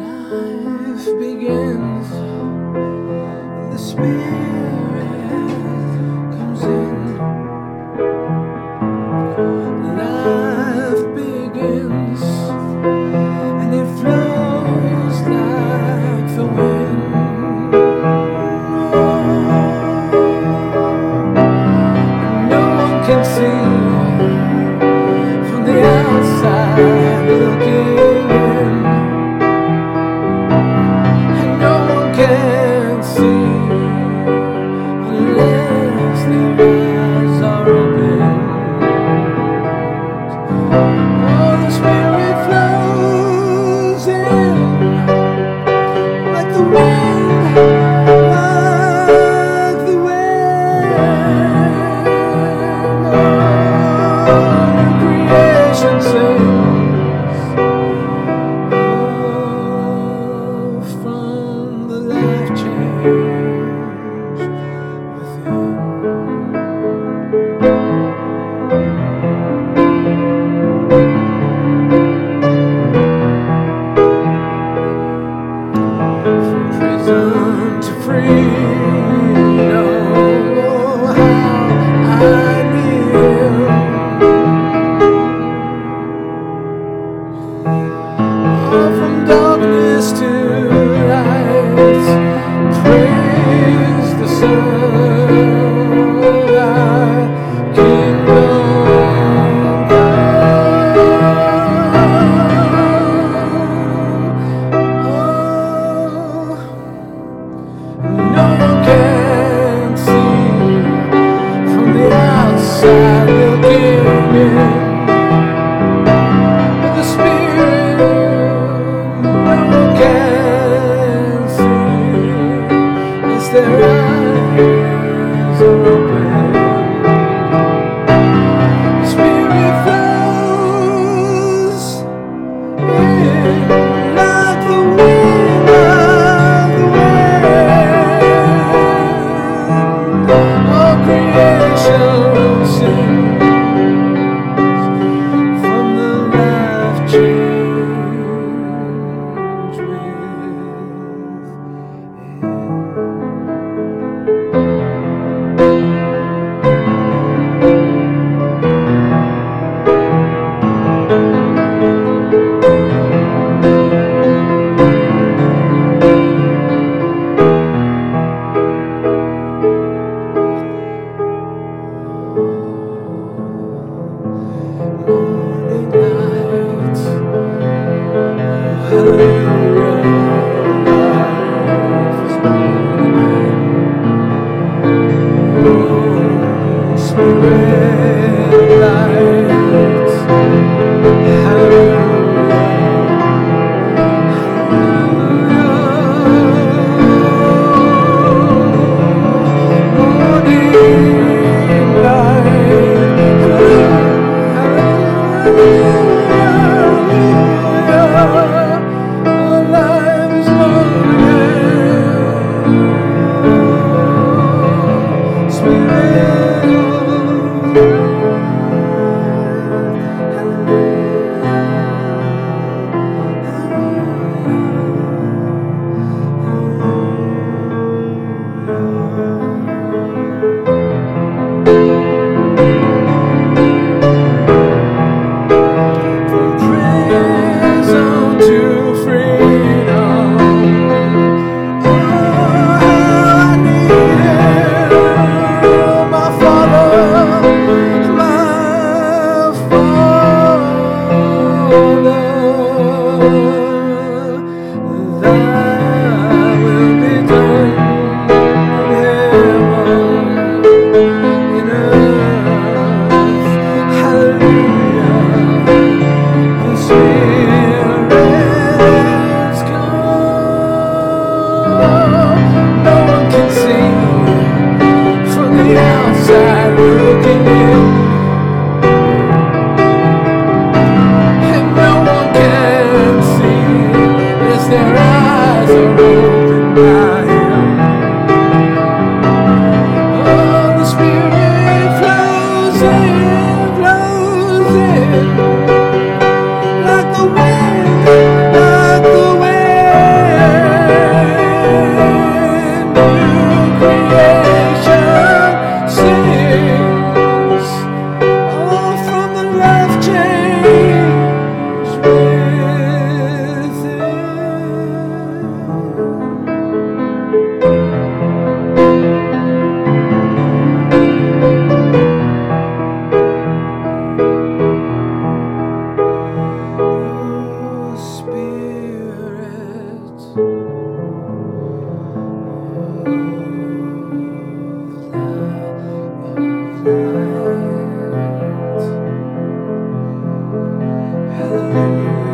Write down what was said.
Life begins the. their eyes are open. In the wind. All creation sings. praise. Praise